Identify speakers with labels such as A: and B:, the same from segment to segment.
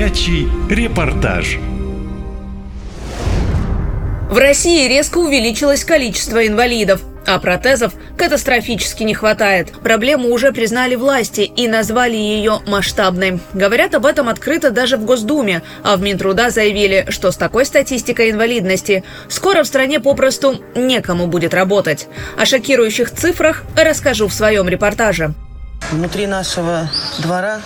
A: Горячий репортаж.
B: В России резко увеличилось количество инвалидов, а протезов катастрофически не хватает. Проблему уже признали власти и назвали ее масштабной. Говорят об этом открыто даже в Госдуме, а в Минтруда заявили, что с такой статистикой инвалидности скоро в стране попросту некому будет работать. О шокирующих цифрах расскажу в своем репортаже.
C: Внутри нашего двора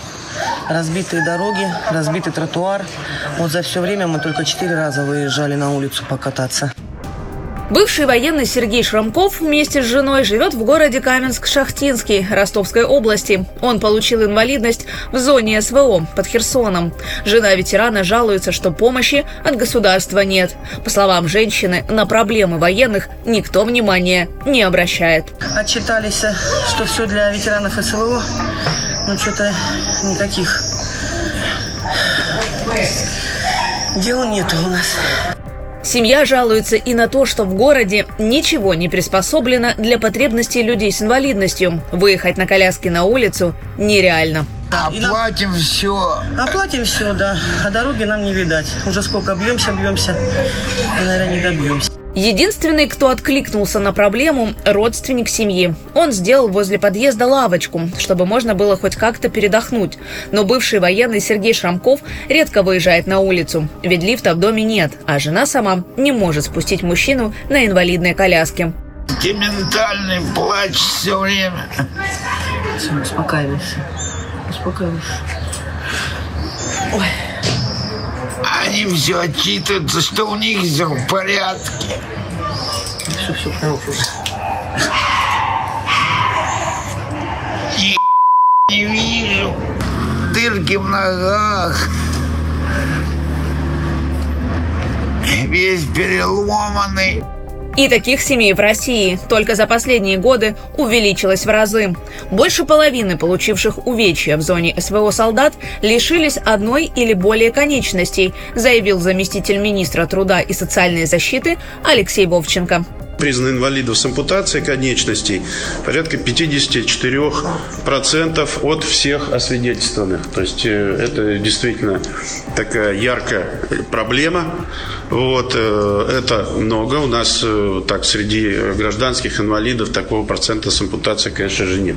C: разбитые дороги, разбитый тротуар. Вот за все время мы только четыре раза выезжали на улицу покататься.
B: Бывший военный Сергей Шрамков вместе с женой живет в городе Каменск-Шахтинский Ростовской области. Он получил инвалидность в зоне СВО под Херсоном. Жена ветерана жалуется, что помощи от государства нет. По словам женщины, на проблемы военных никто внимания не обращает.
C: Отчитались, что все для ветеранов СВО, но что-то никаких дел нету у нас.
B: Семья жалуется и на то, что в городе ничего не приспособлено для потребностей людей с инвалидностью. Выехать на коляске на улицу нереально.
D: Оплатим все.
C: Оплатим все, да. А дороги нам не видать. Уже сколько бьемся, бьемся, и, наверное, не добьемся.
B: Единственный, кто откликнулся на проблему – родственник семьи. Он сделал возле подъезда лавочку, чтобы можно было хоть как-то передохнуть. Но бывший военный Сергей Шрамков редко выезжает на улицу, ведь лифта в доме нет, а жена сама не может спустить мужчину на инвалидной коляске.
D: Ментальный плач все время.
C: Все, успокаивайся. Успокаивайся. Ой.
D: Они все отчитываются, что у них все в порядке.
C: Все, все хорошо.
D: Не вижу. Дырки в ногах. Весь переломанный.
B: И таких семей в России только за последние годы увеличилось в разы. Больше половины получивших увечья в зоне СВО солдат лишились одной или более конечностей, заявил заместитель министра труда и социальной защиты Алексей Вовченко
E: признаны инвалидов с ампутацией конечностей порядка 54% от всех освидетельствованных. То есть э, это действительно такая яркая проблема. Вот, э, это много. У нас э, так среди гражданских инвалидов такого процента с ампутацией, конечно же, нет.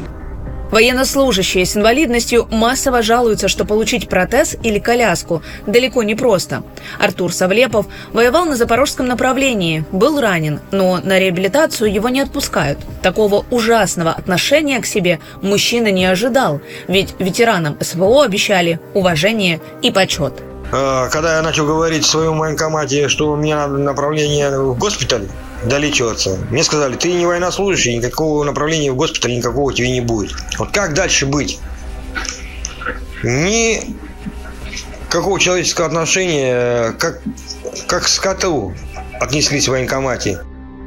B: Военнослужащие с инвалидностью массово жалуются, что получить протез или коляску далеко не просто. Артур Савлепов воевал на запорожском направлении, был ранен, но на реабилитацию его не отпускают. Такого ужасного отношения к себе мужчина не ожидал, ведь ветеранам СВО обещали уважение и почет.
F: А, когда я начал говорить в своем военкомате, что у меня направление в госпиталь, долечиваться. Мне сказали, ты не военнослужащий, никакого направления в госпиталь никакого тебе не будет. Вот как дальше быть? Ни какого человеческого отношения, как, как к скоту отнеслись в военкомате.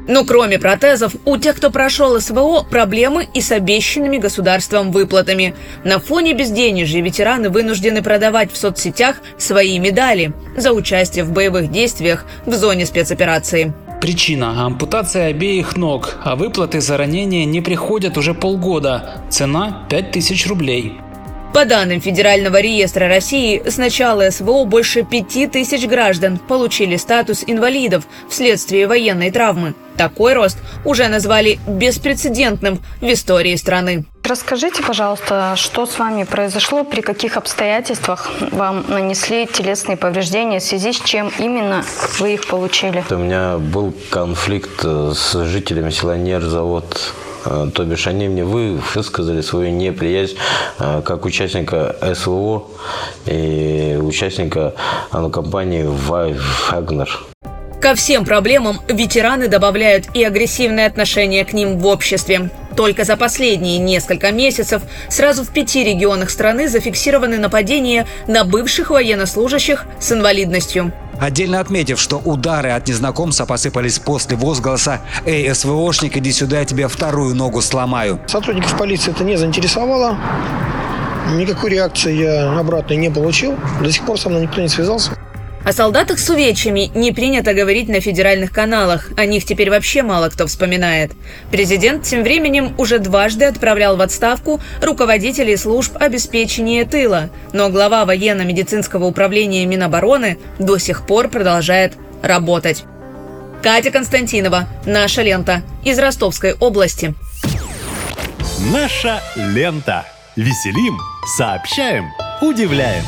B: Но кроме протезов, у тех, кто прошел СВО, проблемы и с обещанными государством выплатами. На фоне безденежья ветераны вынуждены продавать в соцсетях свои медали за участие в боевых действиях в зоне спецоперации.
G: Причина – ампутация обеих ног, а выплаты за ранения не приходят уже полгода. Цена – 5000 рублей.
B: По данным Федерального реестра России, с начала СВО больше пяти тысяч граждан получили статус инвалидов вследствие военной травмы. Такой рост уже назвали беспрецедентным в истории страны.
H: Расскажите, пожалуйста, что с вами произошло, при каких обстоятельствах вам нанесли телесные повреждения, в связи с чем именно вы их получили?
I: У меня был конфликт э, с жителями села Нерзавод Э, то бишь они мне высказали свою неприязнь э, как участника СВО и участника компании Вагнер.
B: Ко всем проблемам ветераны добавляют и агрессивное отношение к ним в обществе. Только за последние несколько месяцев сразу в пяти регионах страны зафиксированы нападения на бывших военнослужащих с инвалидностью.
J: Отдельно отметив, что удары от незнакомца посыпались после возгласа «Эй, СВОшник, иди сюда, я тебе вторую ногу сломаю».
K: Сотрудников полиции это не заинтересовало. Никакой реакции я обратной не получил. До сих пор со мной никто не связался.
B: О солдатах с увечьями не принято говорить на федеральных каналах, о них теперь вообще мало кто вспоминает. Президент тем временем уже дважды отправлял в отставку руководителей служб обеспечения тыла, но глава военно-медицинского управления Минобороны до сих пор продолжает работать. Катя Константинова, «Наша лента» из Ростовской области.
A: Наша лента. Веселим, сообщаем, удивляем.